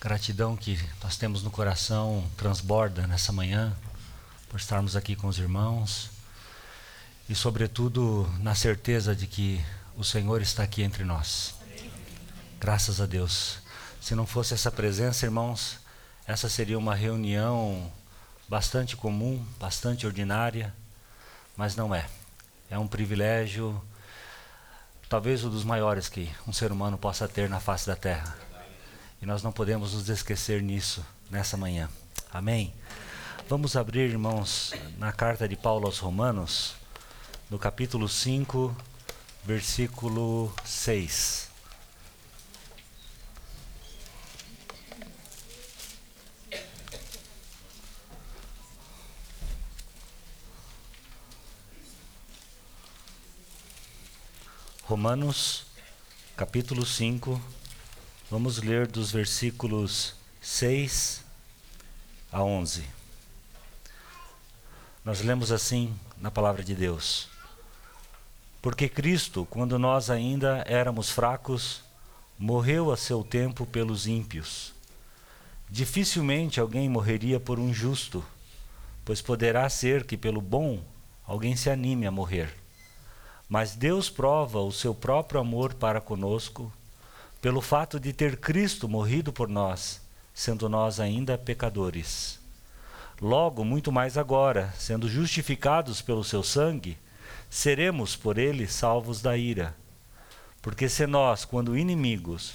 gratidão que nós temos no coração transborda nessa manhã por estarmos aqui com os irmãos e, sobretudo, na certeza de que o Senhor está aqui entre nós. Graças a Deus. Se não fosse essa presença, irmãos, essa seria uma reunião bastante comum, bastante ordinária, mas não é. É um privilégio, talvez um dos maiores que um ser humano possa ter na face da terra. E nós não podemos nos esquecer nisso nessa manhã. Amém? Vamos abrir, irmãos, na carta de Paulo aos Romanos, no capítulo 5, versículo 6. Romanos, capítulo 5, vamos ler dos versículos 6 a 11. Nós lemos assim na palavra de Deus: Porque Cristo, quando nós ainda éramos fracos, morreu a seu tempo pelos ímpios. Dificilmente alguém morreria por um justo, pois poderá ser que pelo bom alguém se anime a morrer. Mas Deus prova o seu próprio amor para conosco pelo fato de ter Cristo morrido por nós, sendo nós ainda pecadores. Logo, muito mais agora, sendo justificados pelo seu sangue, seremos por ele salvos da ira. Porque se nós, quando inimigos,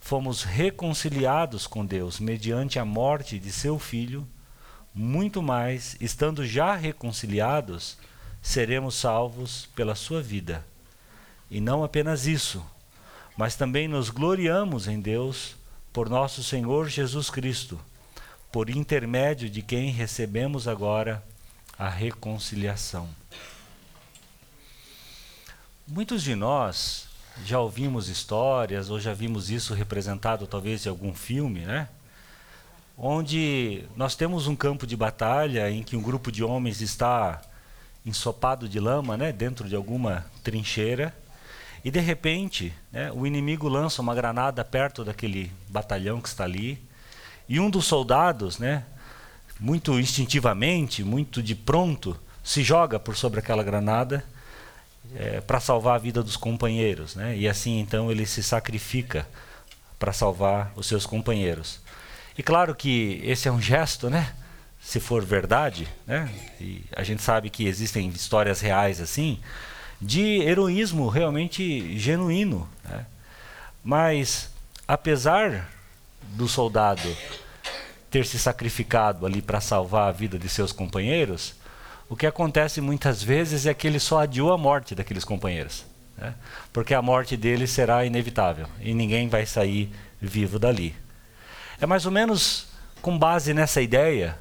fomos reconciliados com Deus mediante a morte de seu filho, muito mais, estando já reconciliados, seremos salvos pela sua vida. E não apenas isso, mas também nos gloriamos em Deus por nosso Senhor Jesus Cristo, por intermédio de quem recebemos agora a reconciliação. Muitos de nós já ouvimos histórias ou já vimos isso representado talvez em algum filme, né? Onde nós temos um campo de batalha em que um grupo de homens está ensopado de lama, né, dentro de alguma trincheira, e de repente, né, o inimigo lança uma granada perto daquele batalhão que está ali, e um dos soldados, né, muito instintivamente, muito de pronto, se joga por sobre aquela granada é, para salvar a vida dos companheiros, né? E assim então ele se sacrifica para salvar os seus companheiros. E claro que esse é um gesto, né? se for verdade, né? E a gente sabe que existem histórias reais assim, de heroísmo realmente genuíno. Né? Mas, apesar do soldado ter se sacrificado ali para salvar a vida de seus companheiros, o que acontece muitas vezes é que ele só adiou a morte daqueles companheiros. Né? Porque a morte deles será inevitável e ninguém vai sair vivo dali. É mais ou menos com base nessa ideia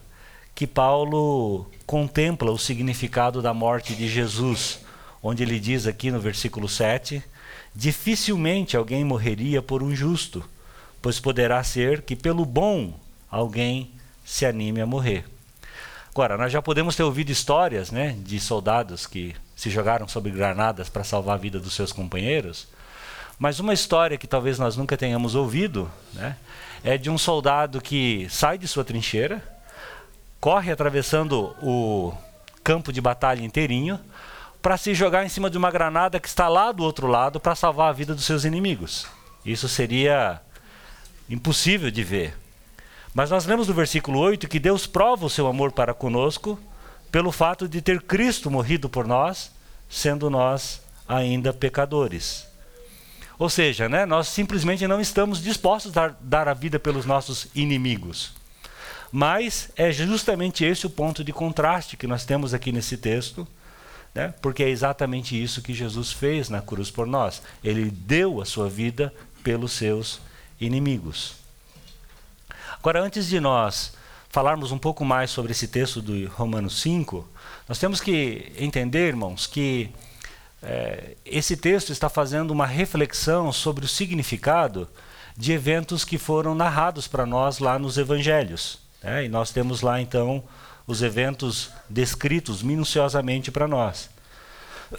que Paulo contempla o significado da morte de Jesus, onde ele diz aqui no versículo 7: Dificilmente alguém morreria por um justo, pois poderá ser que pelo bom alguém se anime a morrer. Agora, nós já podemos ter ouvido histórias né, de soldados que se jogaram sobre granadas para salvar a vida dos seus companheiros, mas uma história que talvez nós nunca tenhamos ouvido né, é de um soldado que sai de sua trincheira corre atravessando o campo de batalha inteirinho para se jogar em cima de uma granada que está lá do outro lado para salvar a vida dos seus inimigos. Isso seria impossível de ver. Mas nós lemos no versículo 8 que Deus prova o seu amor para conosco pelo fato de ter Cristo morrido por nós, sendo nós ainda pecadores. Ou seja, né, nós simplesmente não estamos dispostos a dar, dar a vida pelos nossos inimigos. Mas é justamente esse o ponto de contraste que nós temos aqui nesse texto, né? porque é exatamente isso que Jesus fez na cruz por nós. Ele deu a sua vida pelos seus inimigos. Agora, antes de nós falarmos um pouco mais sobre esse texto do Romanos 5, nós temos que entender, irmãos, que é, esse texto está fazendo uma reflexão sobre o significado de eventos que foram narrados para nós lá nos evangelhos. Né? E nós temos lá então os eventos descritos minuciosamente para nós.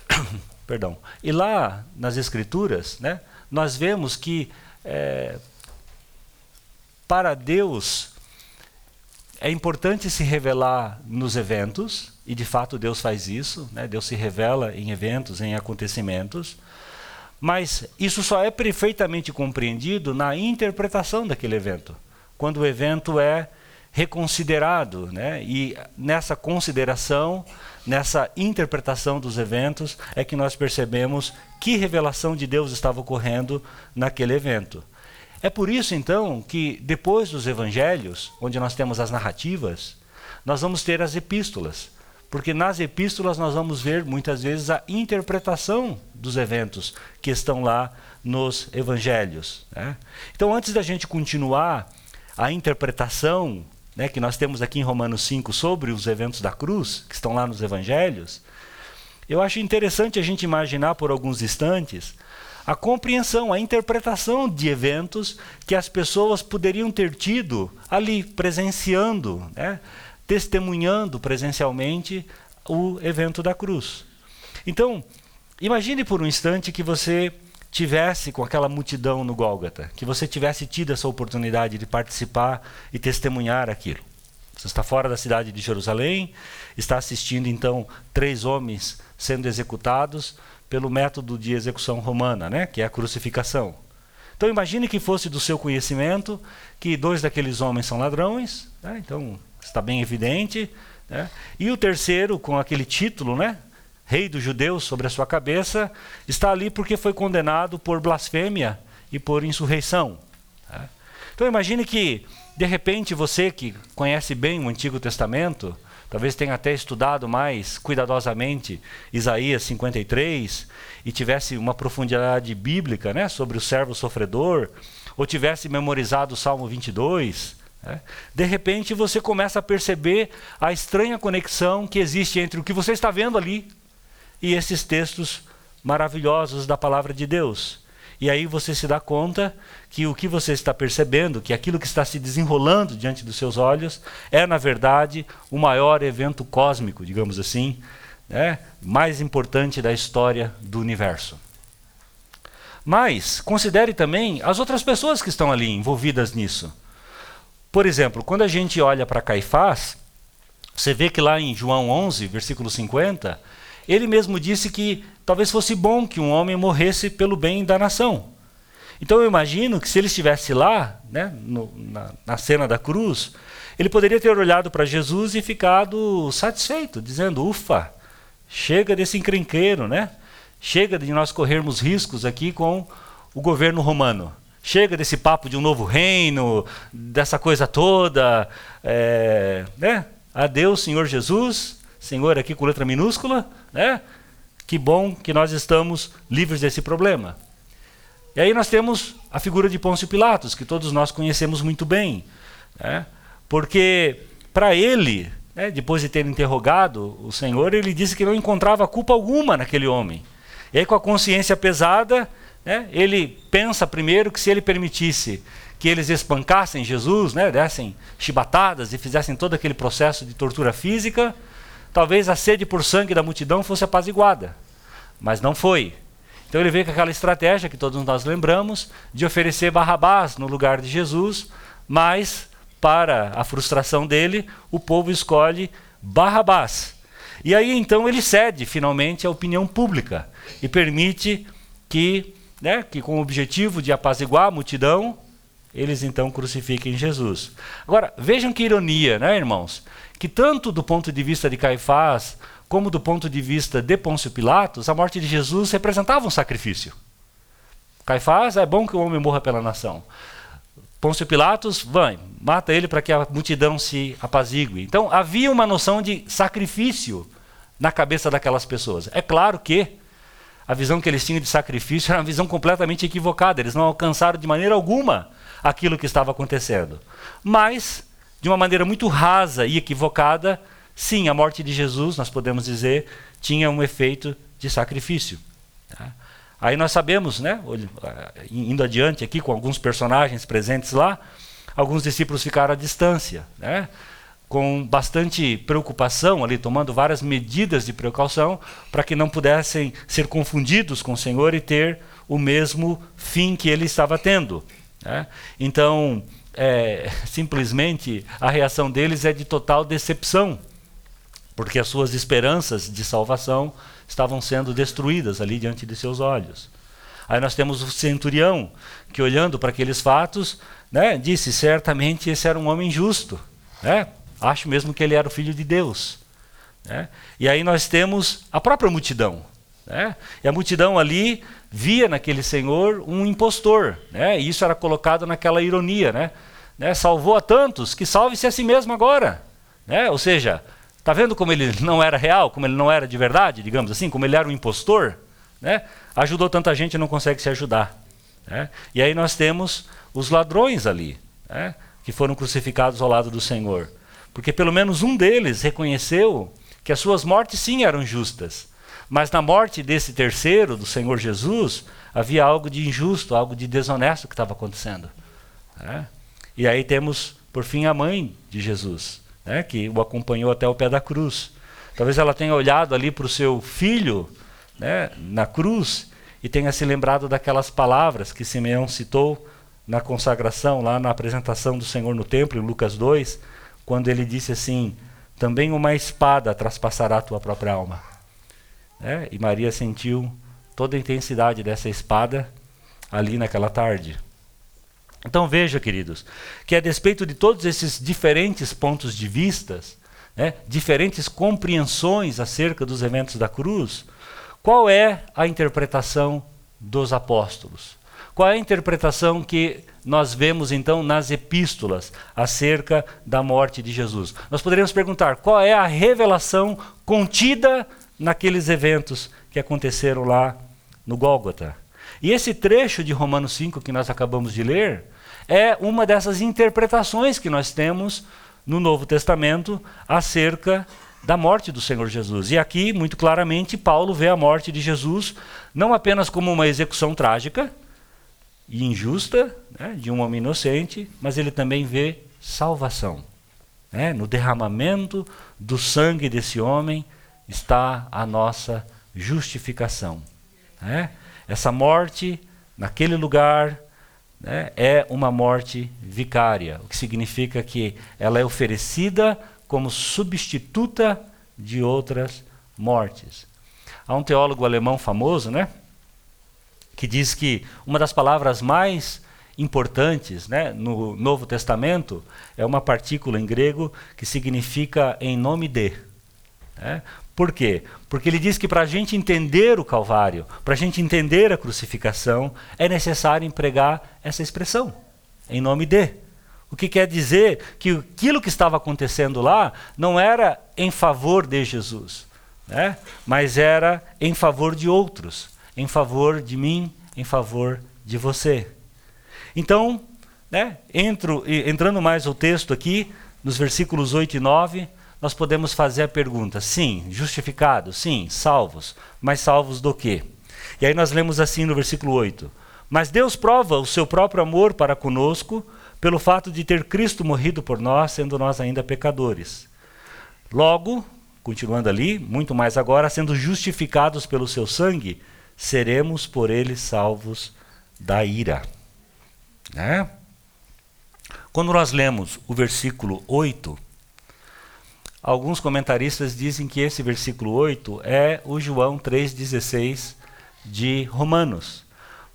Perdão. E lá nas Escrituras, né, nós vemos que é, para Deus, é importante se revelar nos eventos, e de fato Deus faz isso, né? Deus se revela em eventos, em acontecimentos, mas isso só é perfeitamente compreendido na interpretação daquele evento, quando o evento é reconsiderado, né? e nessa consideração, nessa interpretação dos eventos, é que nós percebemos que revelação de Deus estava ocorrendo naquele evento. É por isso, então, que depois dos evangelhos, onde nós temos as narrativas, nós vamos ter as epístolas. Porque nas epístolas nós vamos ver muitas vezes a interpretação dos eventos que estão lá nos evangelhos. Né? Então, antes da gente continuar a interpretação né, que nós temos aqui em Romanos 5 sobre os eventos da cruz, que estão lá nos evangelhos, eu acho interessante a gente imaginar por alguns instantes a compreensão, a interpretação de eventos que as pessoas poderiam ter tido ali, presenciando, né? testemunhando presencialmente o evento da cruz. Então, imagine por um instante que você tivesse com aquela multidão no Gólgota, que você tivesse tido essa oportunidade de participar e testemunhar aquilo. Você está fora da cidade de Jerusalém, está assistindo então três homens sendo executados pelo método de execução romana, né, que é a crucificação. Então imagine que fosse do seu conhecimento que dois daqueles homens são ladrões, né, então está bem evidente, né, e o terceiro com aquele título, né, rei dos judeus sobre a sua cabeça, está ali porque foi condenado por blasfêmia e por insurreição. Né. Então imagine que de repente você que conhece bem o Antigo Testamento talvez tenha até estudado mais cuidadosamente Isaías 53 e tivesse uma profundidade bíblica né, sobre o servo sofredor, ou tivesse memorizado o Salmo 22, né, de repente você começa a perceber a estranha conexão que existe entre o que você está vendo ali e esses textos maravilhosos da palavra de Deus. E aí você se dá conta que o que você está percebendo, que aquilo que está se desenrolando diante dos seus olhos, é, na verdade, o maior evento cósmico, digamos assim, né, mais importante da história do universo. Mas considere também as outras pessoas que estão ali envolvidas nisso. Por exemplo, quando a gente olha para Caifás, você vê que lá em João 11, versículo 50, ele mesmo disse que talvez fosse bom que um homem morresse pelo bem da nação. Então eu imagino que se ele estivesse lá, né, no, na, na cena da cruz, ele poderia ter olhado para Jesus e ficado satisfeito, dizendo: ufa, chega desse encrenqueiro, né? chega de nós corrermos riscos aqui com o governo romano. Chega desse papo de um novo reino, dessa coisa toda. É, né? Adeus, Senhor Jesus, Senhor aqui com letra minúscula, né? Que bom que nós estamos livres desse problema. E aí nós temos a figura de Pôncio Pilatos, que todos nós conhecemos muito bem. Né? Porque para ele, né, depois de ter interrogado o Senhor, ele disse que não encontrava culpa alguma naquele homem. E aí, com a consciência pesada, né, ele pensa primeiro que se ele permitisse que eles espancassem Jesus, né, dessem chibatadas e fizessem todo aquele processo de tortura física, talvez a sede por sangue da multidão fosse apaziguada. Mas não foi. Então ele veio com aquela estratégia que todos nós lembramos de oferecer Barrabás no lugar de Jesus, mas para a frustração dele, o povo escolhe Barrabás. E aí então ele cede finalmente à opinião pública e permite que, né, que com o objetivo de apaziguar a multidão, eles então crucifiquem Jesus. Agora, vejam que ironia, né, irmãos? Que tanto do ponto de vista de Caifás, como do ponto de vista de Pôncio Pilatos, a morte de Jesus representava um sacrifício. Caifás, é bom que o homem morra pela nação. Pôncio Pilatos, vai, mata ele para que a multidão se apazigue. Então havia uma noção de sacrifício na cabeça daquelas pessoas. É claro que a visão que eles tinham de sacrifício era uma visão completamente equivocada. Eles não alcançaram de maneira alguma aquilo que estava acontecendo. Mas, de uma maneira muito rasa e equivocada, sim, a morte de Jesus, nós podemos dizer, tinha um efeito de sacrifício. Tá? Aí nós sabemos, né, indo adiante aqui com alguns personagens presentes lá, alguns discípulos ficaram à distância, né, com bastante preocupação ali, tomando várias medidas de precaução para que não pudessem ser confundidos com o Senhor e ter o mesmo fim que ele estava tendo. Né? Então, é, simplesmente, a reação deles é de total decepção, porque as suas esperanças de salvação estavam sendo destruídas ali diante de seus olhos. Aí nós temos o centurião, que olhando para aqueles fatos, né, disse: certamente esse era um homem justo. Né? Acho mesmo que ele era o filho de Deus. Né? E aí nós temos a própria multidão. Né? E a multidão ali via naquele senhor um impostor. Né? E isso era colocado naquela ironia. Né? né? Salvou a tantos, que salve-se a si mesmo agora. Né? Ou seja, está vendo como ele não era real, como ele não era de verdade, digamos assim, como ele era um impostor? Né? Ajudou tanta gente e não consegue se ajudar. Né? E aí nós temos os ladrões ali, né? que foram crucificados ao lado do Senhor. Porque pelo menos um deles reconheceu que as suas mortes sim eram justas. Mas na morte desse terceiro, do Senhor Jesus, havia algo de injusto, algo de desonesto que estava acontecendo. Né? E aí temos, por fim, a mãe de Jesus, né? que o acompanhou até o pé da cruz. Talvez ela tenha olhado ali para o seu filho né, na cruz e tenha se lembrado daquelas palavras que Simeão citou na consagração, lá na apresentação do Senhor no templo, em Lucas 2, quando ele disse assim: Também uma espada traspassará a tua própria alma. É, e Maria sentiu toda a intensidade dessa espada ali naquela tarde. Então veja, queridos, que a despeito de todos esses diferentes pontos de vistas, né, diferentes compreensões acerca dos eventos da cruz, qual é a interpretação dos apóstolos? Qual é a interpretação que nós vemos então nas epístolas acerca da morte de Jesus? Nós poderíamos perguntar qual é a revelação contida naqueles eventos que aconteceram lá no Gólgota. E esse trecho de Romanos 5 que nós acabamos de ler é uma dessas interpretações que nós temos no Novo Testamento acerca da morte do Senhor Jesus. E aqui, muito claramente, Paulo vê a morte de Jesus não apenas como uma execução trágica, e injusta né, de um homem inocente, mas ele também vê salvação. Né? No derramamento do sangue desse homem está a nossa justificação. Né? Essa morte, naquele lugar, né, é uma morte vicária, o que significa que ela é oferecida como substituta de outras mortes. Há um teólogo alemão famoso, né? que diz que uma das palavras mais importantes né, no Novo Testamento é uma partícula em grego que significa em nome de. Né? Por quê? Porque ele diz que para a gente entender o Calvário, para a gente entender a crucificação, é necessário empregar essa expressão, em nome de. O que quer dizer que aquilo que estava acontecendo lá não era em favor de Jesus, né? mas era em favor de outros em favor de mim, em favor de você. Então, né, entro, entrando mais o texto aqui, nos versículos 8 e 9, nós podemos fazer a pergunta: sim, justificados, sim, salvos, mas salvos do quê? E aí nós lemos assim no versículo 8: Mas Deus prova o seu próprio amor para conosco pelo fato de ter Cristo morrido por nós, sendo nós ainda pecadores. Logo, continuando ali, muito mais agora, sendo justificados pelo seu sangue, seremos por ele salvos da ira. Né? Quando nós lemos o versículo 8, alguns comentaristas dizem que esse versículo 8 é o João 3,16 de Romanos.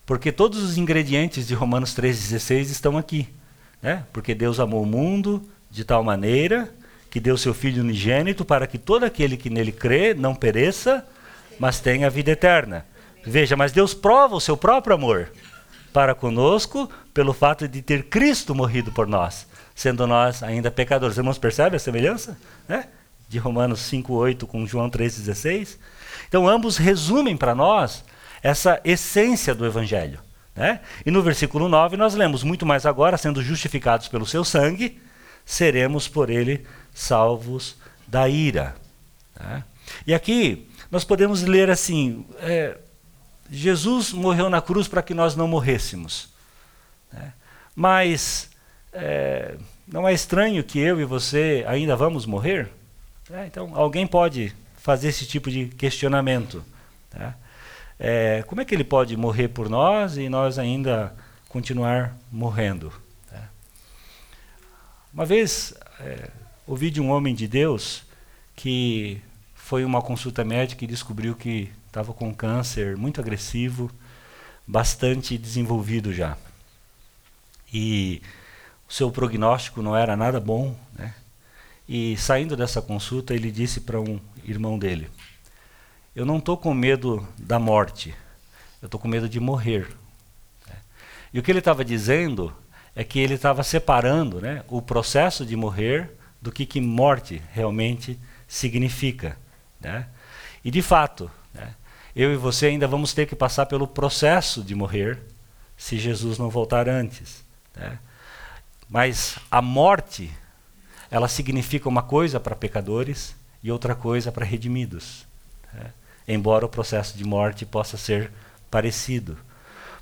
Porque todos os ingredientes de Romanos 3,16 estão aqui. Né? Porque Deus amou o mundo de tal maneira que deu seu Filho unigênito para que todo aquele que nele crê não pereça, mas tenha a vida eterna. Veja, mas Deus prova o seu próprio amor para conosco pelo fato de ter Cristo morrido por nós, sendo nós ainda pecadores. Os irmãos percebem a semelhança? Né? De Romanos 5,8 com João 3,16. Então, ambos resumem para nós essa essência do Evangelho. Né? E no versículo 9 nós lemos: Muito mais agora, sendo justificados pelo seu sangue, seremos por ele salvos da ira. Né? E aqui nós podemos ler assim. É, Jesus morreu na cruz para que nós não morrêssemos. Né? Mas é, não é estranho que eu e você ainda vamos morrer? É, então, alguém pode fazer esse tipo de questionamento. Tá? É, como é que ele pode morrer por nós e nós ainda continuar morrendo. Né? Uma vez é, ouvi de um homem de Deus que foi uma consulta médica e descobriu que estava com câncer muito agressivo, bastante desenvolvido já. E o seu prognóstico não era nada bom, né? E saindo dessa consulta, ele disse para um irmão dele: Eu não estou com medo da morte, eu estou com medo de morrer. E o que ele estava dizendo é que ele estava separando né, o processo de morrer do que, que morte realmente significa. Né? E de fato, né, eu e você ainda vamos ter que passar pelo processo de morrer se Jesus não voltar antes. Né? Mas a morte ela significa uma coisa para pecadores e outra coisa para redimidos. Né? Embora o processo de morte possa ser parecido.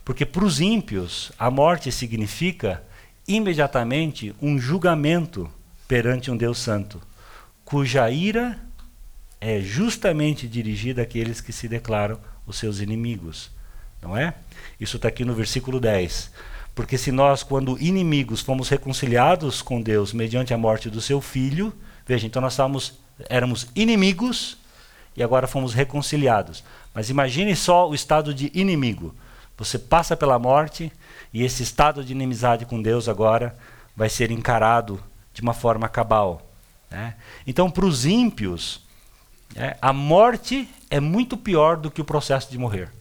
Porque para os ímpios, a morte significa imediatamente um julgamento perante um Deus Santo, cuja ira é justamente dirigida àqueles que se declaram os seus inimigos. Não é? Isso está aqui no versículo 10. Porque se nós, quando inimigos, fomos reconciliados com Deus mediante a morte do seu filho, veja, então nós estávamos, éramos inimigos e agora fomos reconciliados. Mas imagine só o estado de inimigo. Você passa pela morte e esse estado de inimizade com Deus agora vai ser encarado de uma forma cabal. Né? Então, para os ímpios, né, a morte é muito pior do que o processo de morrer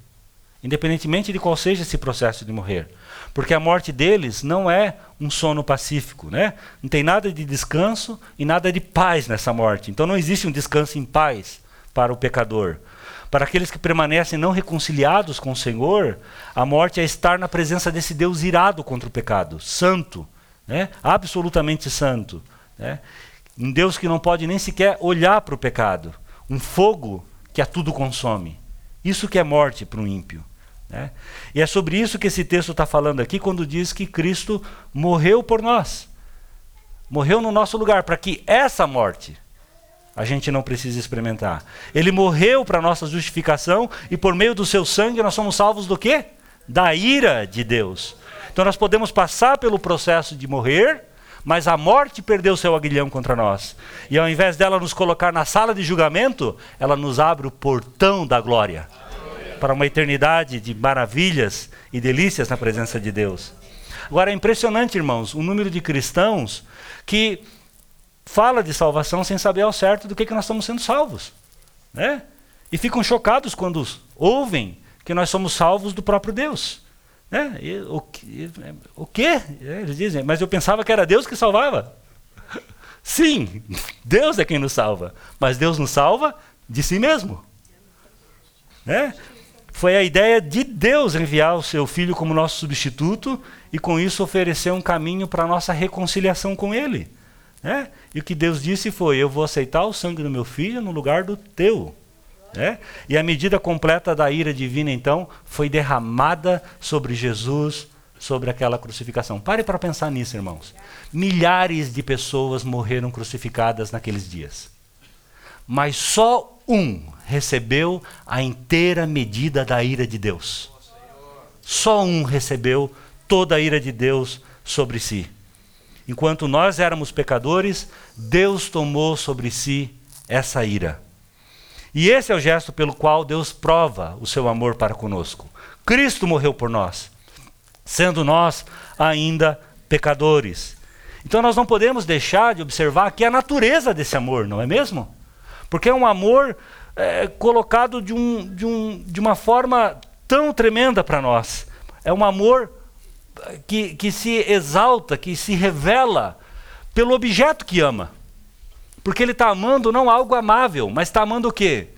independentemente de qual seja esse processo de morrer. Porque a morte deles não é um sono pacífico, né? Não tem nada de descanso e nada de paz nessa morte. Então não existe um descanso em paz para o pecador. Para aqueles que permanecem não reconciliados com o Senhor, a morte é estar na presença desse Deus irado contra o pecado, santo, né? absolutamente santo. Né? Um Deus que não pode nem sequer olhar para o pecado, um fogo que a tudo consome. Isso que é morte para um ímpio. Né? E é sobre isso que esse texto está falando aqui, quando diz que Cristo morreu por nós. Morreu no nosso lugar, para que essa morte a gente não precise experimentar. Ele morreu para nossa justificação e por meio do seu sangue nós somos salvos do quê? Da ira de Deus. Então nós podemos passar pelo processo de morrer, mas a morte perdeu seu aguilhão contra nós. E ao invés dela nos colocar na sala de julgamento, ela nos abre o portão da glória para uma eternidade de maravilhas e delícias na presença de Deus. Agora é impressionante, irmãos, o número de cristãos que fala de salvação sem saber ao certo do que, que nós estamos sendo salvos. Né? E ficam chocados quando ouvem que nós somos salvos do próprio Deus. Né? E, o, o quê? Eles dizem, mas eu pensava que era Deus que salvava. Sim, Deus é quem nos salva, mas Deus nos salva de si mesmo. Né? Foi a ideia de Deus enviar o seu filho como nosso substituto e com isso oferecer um caminho para a nossa reconciliação com ele. Né? E o que Deus disse foi: Eu vou aceitar o sangue do meu filho no lugar do teu. Né? E a medida completa da ira divina, então, foi derramada sobre Jesus, sobre aquela crucificação. Pare para pensar nisso, irmãos. Milhares de pessoas morreram crucificadas naqueles dias. Mas só um recebeu a inteira medida da ira de Deus. Só um recebeu toda a ira de Deus sobre si. Enquanto nós éramos pecadores, Deus tomou sobre si essa ira. E esse é o gesto pelo qual Deus prova o seu amor para conosco. Cristo morreu por nós, sendo nós ainda pecadores. Então nós não podemos deixar de observar que é a natureza desse amor, não é mesmo? Porque é um amor é, colocado de, um, de, um, de uma forma tão tremenda para nós. É um amor que, que se exalta, que se revela pelo objeto que ama. Porque ele está amando não algo amável, mas está amando o quê?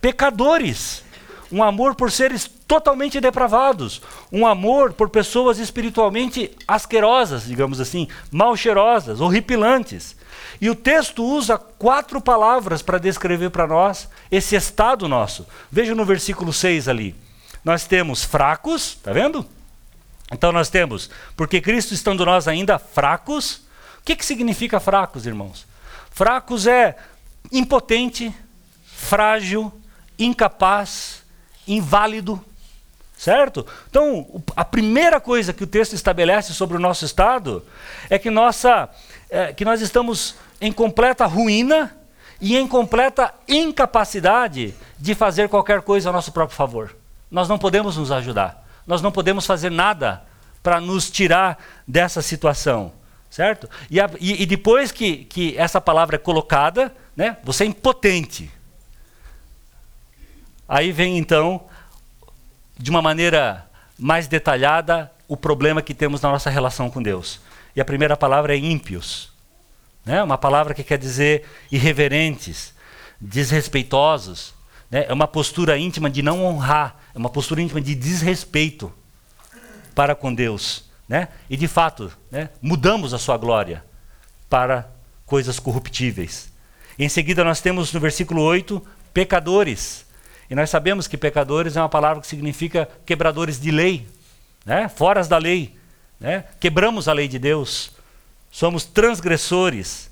Pecadores. Um amor por seres totalmente depravados. Um amor por pessoas espiritualmente asquerosas, digamos assim, mal cheirosas, horripilantes. E o texto usa quatro palavras para descrever para nós esse estado nosso. Veja no versículo 6 ali. Nós temos fracos, está vendo? Então nós temos, porque Cristo estando nós ainda fracos. O que, que significa fracos, irmãos? Fracos é impotente, frágil, incapaz, inválido. Certo? Então, a primeira coisa que o texto estabelece sobre o nosso estado é que, nossa, é, que nós estamos em completa ruína e em completa incapacidade de fazer qualquer coisa a nosso próprio favor. Nós não podemos nos ajudar. Nós não podemos fazer nada para nos tirar dessa situação. Certo? E, a, e, e depois que, que essa palavra é colocada, né, você é impotente. Aí vem então, de uma maneira mais detalhada, o problema que temos na nossa relação com Deus. E a primeira palavra é ímpios. Né? Uma palavra que quer dizer irreverentes, desrespeitosos. Né? É uma postura íntima de não honrar, é uma postura íntima de desrespeito para com Deus. Né? E de fato, né, mudamos a sua glória para coisas corruptíveis. Em seguida, nós temos no versículo 8, pecadores. E nós sabemos que pecadores é uma palavra que significa quebradores de lei, né? foras da lei. Né? Quebramos a lei de Deus, somos transgressores.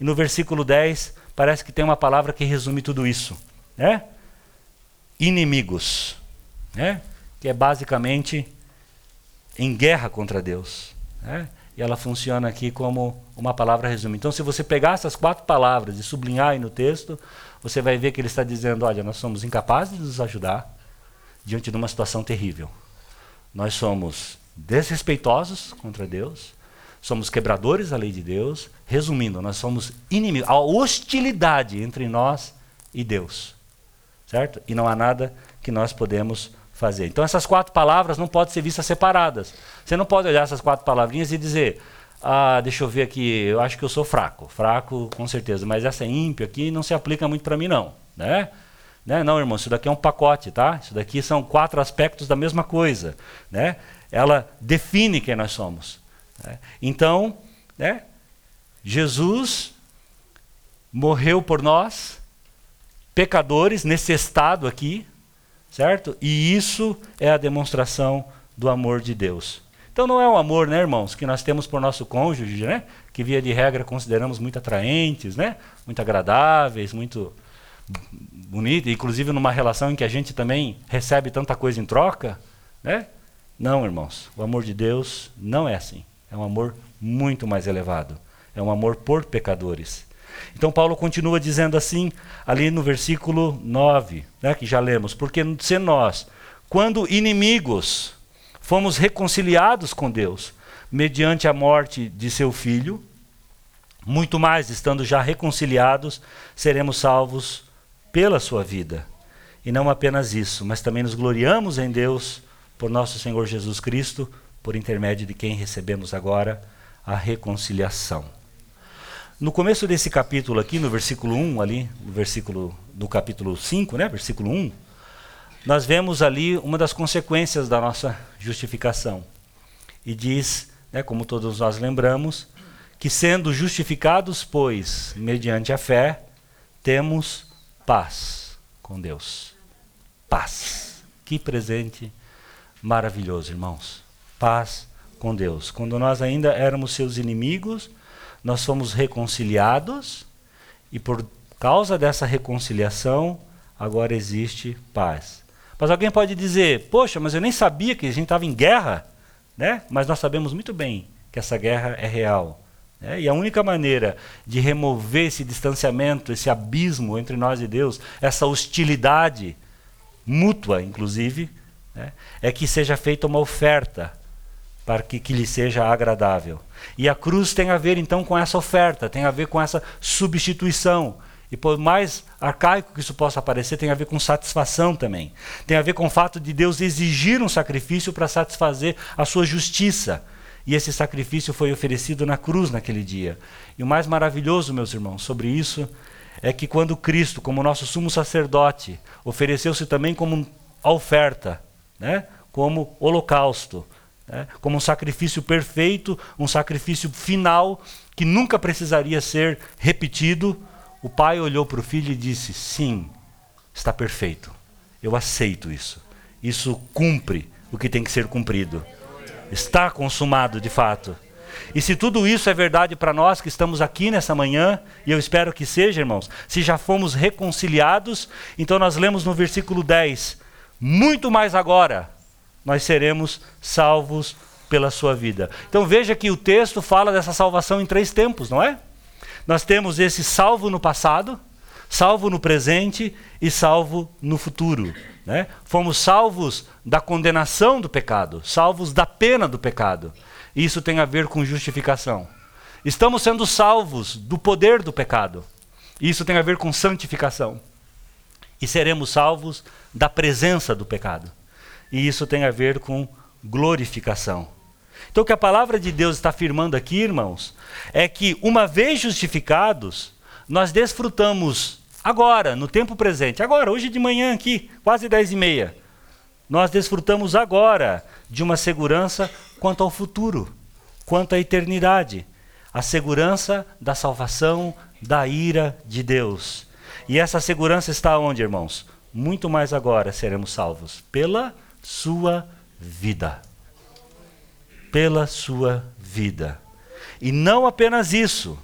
E no versículo 10, parece que tem uma palavra que resume tudo isso: né? inimigos, né? que é basicamente em guerra contra Deus. Né? E ela funciona aqui como uma palavra resumo. Então, se você pegar essas quatro palavras e sublinhar aí no texto, você vai ver que ele está dizendo: olha, nós somos incapazes de nos ajudar diante de uma situação terrível. Nós somos desrespeitosos contra Deus, somos quebradores da lei de Deus. Resumindo, nós somos inimigos. Há hostilidade entre nós e Deus. Certo? E não há nada que nós podemos fazer. Então essas quatro palavras não podem ser vistas separadas. Você não pode olhar essas quatro palavrinhas e dizer, ah, deixa eu ver aqui, eu acho que eu sou fraco. Fraco, com certeza. Mas essa ímpio aqui não se aplica muito para mim, não. Né? né? Não, irmão, isso daqui é um pacote, tá? Isso daqui são quatro aspectos da mesma coisa. Né? Ela define quem nós somos. Né? Então, né? Jesus morreu por nós, pecadores, nesse estado aqui, certo? E isso é a demonstração do amor de Deus. Então não é o amor, né, irmãos, que nós temos por nosso cônjuge, né? Que via de regra consideramos muito atraentes, né? Muito agradáveis, muito bonito, inclusive numa relação em que a gente também recebe tanta coisa em troca, né? Não, irmãos, o amor de Deus não é assim. É um amor muito mais elevado. É um amor por pecadores. Então Paulo continua dizendo assim, ali no versículo 9, né, que já lemos: Porque se nós, quando inimigos, fomos reconciliados com Deus, mediante a morte de seu filho, muito mais, estando já reconciliados, seremos salvos pela sua vida. E não apenas isso, mas também nos gloriamos em Deus por nosso Senhor Jesus Cristo, por intermédio de quem recebemos agora a reconciliação. No começo desse capítulo aqui, no versículo 1 ali, no versículo do capítulo 5, né, versículo 1, nós vemos ali uma das consequências da nossa justificação. E diz, né, como todos nós lembramos, que sendo justificados, pois, mediante a fé, temos paz com Deus. Paz. Que presente maravilhoso, irmãos. Paz com Deus. Quando nós ainda éramos seus inimigos, nós fomos reconciliados e por causa dessa reconciliação, agora existe paz. Mas alguém pode dizer: "Poxa, mas eu nem sabia que a gente estava em guerra", né? Mas nós sabemos muito bem que essa guerra é real. Né? E a única maneira de remover esse distanciamento, esse abismo entre nós e Deus, essa hostilidade mútua, inclusive, né? é que seja feita uma oferta para que, que lhe seja agradável. E a cruz tem a ver então com essa oferta, tem a ver com essa substituição. E por mais arcaico que isso possa parecer, tem a ver com satisfação também. Tem a ver com o fato de Deus exigir um sacrifício para satisfazer a sua justiça. E esse sacrifício foi oferecido na cruz naquele dia. E o mais maravilhoso, meus irmãos, sobre isso é que quando Cristo, como nosso sumo sacerdote, ofereceu-se também como oferta, né? como holocausto, né? como um sacrifício perfeito, um sacrifício final que nunca precisaria ser repetido. O pai olhou para o filho e disse: Sim, está perfeito. Eu aceito isso. Isso cumpre o que tem que ser cumprido. Está consumado de fato. E se tudo isso é verdade para nós que estamos aqui nessa manhã, e eu espero que seja, irmãos, se já fomos reconciliados, então nós lemos no versículo 10: Muito mais agora, nós seremos salvos pela sua vida. Então veja que o texto fala dessa salvação em três tempos, não é? Nós temos esse salvo no passado, salvo no presente e salvo no futuro. Né? Fomos salvos da condenação do pecado, salvos da pena do pecado. Isso tem a ver com justificação. Estamos sendo salvos do poder do pecado. Isso tem a ver com santificação. E seremos salvos da presença do pecado. E isso tem a ver com glorificação. Então, o que a palavra de Deus está afirmando aqui, irmãos, é que, uma vez justificados, nós desfrutamos agora, no tempo presente, agora, hoje de manhã aqui, quase dez e meia, nós desfrutamos agora de uma segurança quanto ao futuro, quanto à eternidade, a segurança da salvação da ira de Deus. E essa segurança está onde, irmãos? Muito mais agora seremos salvos pela sua vida. Pela sua vida. E não apenas isso,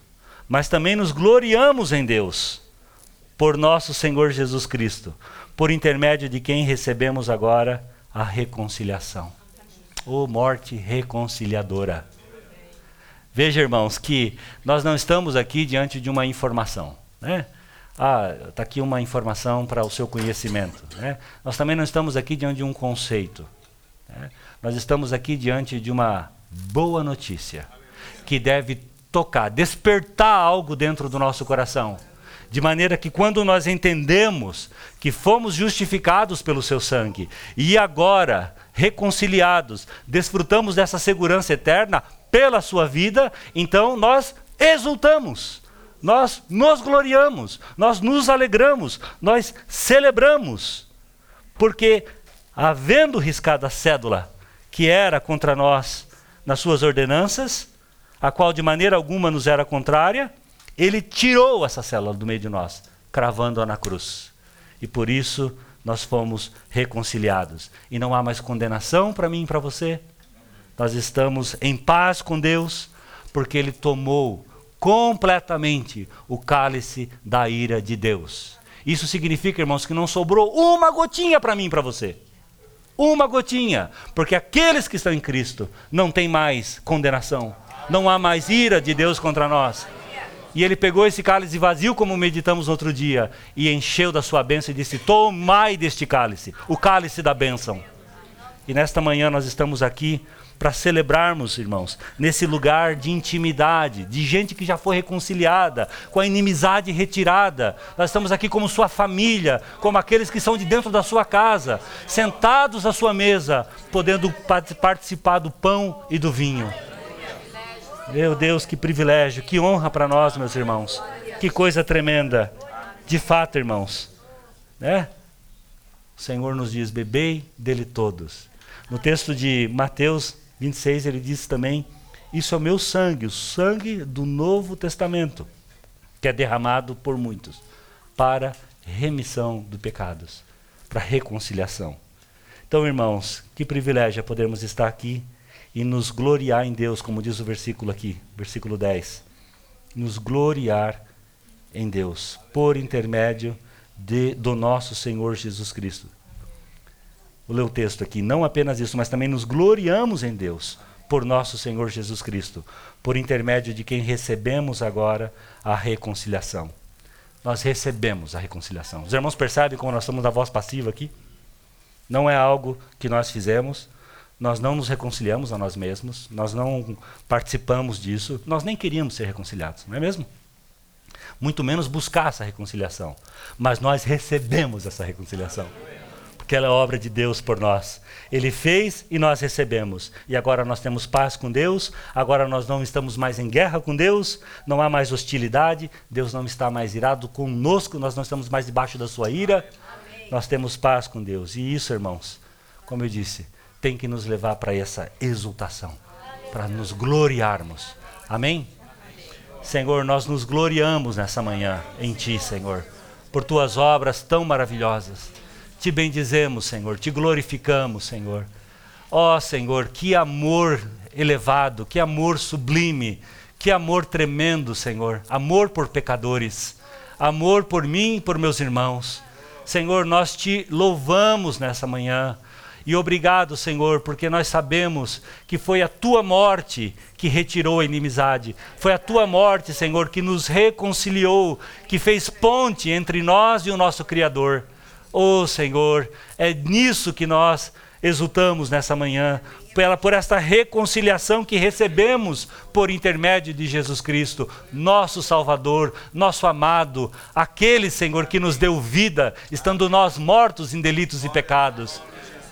mas também nos gloriamos em Deus por nosso Senhor Jesus Cristo, por intermédio de quem recebemos agora a reconciliação. Ô oh, morte reconciliadora. Veja, irmãos, que nós não estamos aqui diante de uma informação. Né? Ah, está aqui uma informação para o seu conhecimento. Né? Nós também não estamos aqui diante de um conceito. Né? Nós estamos aqui diante de uma boa notícia que deve tocar, despertar algo dentro do nosso coração de maneira que quando nós entendemos que fomos justificados pelo seu sangue e agora reconciliados, desfrutamos dessa segurança eterna pela sua vida, então nós exultamos. Nós nos gloriamos, nós nos alegramos, nós celebramos. Porque havendo riscado a cédula que era contra nós nas suas ordenanças, a qual de maneira alguma nos era contrária, ele tirou essa célula do meio de nós, cravando-a na cruz. E por isso nós fomos reconciliados. E não há mais condenação para mim e para você. Nós estamos em paz com Deus, porque Ele tomou completamente o cálice da ira de Deus. Isso significa, irmãos, que não sobrou uma gotinha para mim e para você. Uma gotinha. Porque aqueles que estão em Cristo não têm mais condenação. Não há mais ira de Deus contra nós. E ele pegou esse cálice vazio, como meditamos outro dia, e encheu da sua bênção e disse: Tomai deste cálice, o cálice da bênção. E nesta manhã nós estamos aqui para celebrarmos, irmãos, nesse lugar de intimidade, de gente que já foi reconciliada, com a inimizade retirada. Nós estamos aqui como sua família, como aqueles que são de dentro da sua casa, sentados à sua mesa, podendo participar do pão e do vinho. Meu Deus, que privilégio, que honra para nós, meus irmãos. Que coisa tremenda. De fato, irmãos, né? O Senhor nos diz: bebei dele todos. No texto de Mateus 26, ele diz também: Isso é o meu sangue, o sangue do Novo Testamento, que é derramado por muitos, para remissão dos pecados, para reconciliação. Então, irmãos, que privilégio é podermos estar aqui e nos gloriar em Deus, como diz o versículo aqui, versículo 10. Nos gloriar em Deus, por intermédio de, do nosso Senhor Jesus Cristo. Vou ler o texto aqui. Não apenas isso, mas também nos gloriamos em Deus, por nosso Senhor Jesus Cristo, por intermédio de quem recebemos agora a reconciliação. Nós recebemos a reconciliação. Os irmãos percebem como nós estamos na voz passiva aqui? Não é algo que nós fizemos, nós não nos reconciliamos a nós mesmos, nós não participamos disso, nós nem queríamos ser reconciliados, não é mesmo? Muito menos buscar essa reconciliação. Mas nós recebemos essa reconciliação. Porque ela é obra de Deus por nós. Ele fez e nós recebemos. E agora nós temos paz com Deus, agora nós não estamos mais em guerra com Deus, não há mais hostilidade, Deus não está mais irado conosco, nós não estamos mais debaixo da sua ira. Nós temos paz com Deus. E isso, irmãos, como eu disse, tem que nos levar para essa exultação, para nos gloriarmos. Amém? Senhor, nós nos gloriamos nessa manhã em Ti, Senhor, por Tuas obras tão maravilhosas. Te bendizemos, Senhor, te glorificamos, Senhor. Ó oh, Senhor, que amor elevado, que amor sublime, que amor tremendo, Senhor. Amor por pecadores, amor por mim e por meus irmãos. Senhor, nós te louvamos nessa manhã E obrigado, Senhor, porque nós sabemos que foi a tua morte que retirou a inimizade. Foi a tua morte, Senhor, que nos reconciliou, que fez ponte entre nós e o nosso Criador. Oh, Senhor, é nisso que nós exultamos nessa manhã, pela, por esta reconciliação que recebemos por intermédio de Jesus Cristo, nosso Salvador, nosso amado, aquele Senhor que nos deu vida, estando nós mortos em delitos e pecados.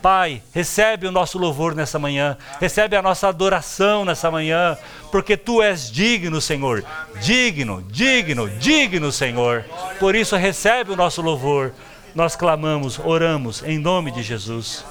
Pai, recebe o nosso louvor nessa manhã, recebe a nossa adoração nessa manhã, porque tu és digno, Senhor. Digno, digno, digno, Senhor. Por isso, recebe o nosso louvor. Nós clamamos, oramos em nome de Jesus.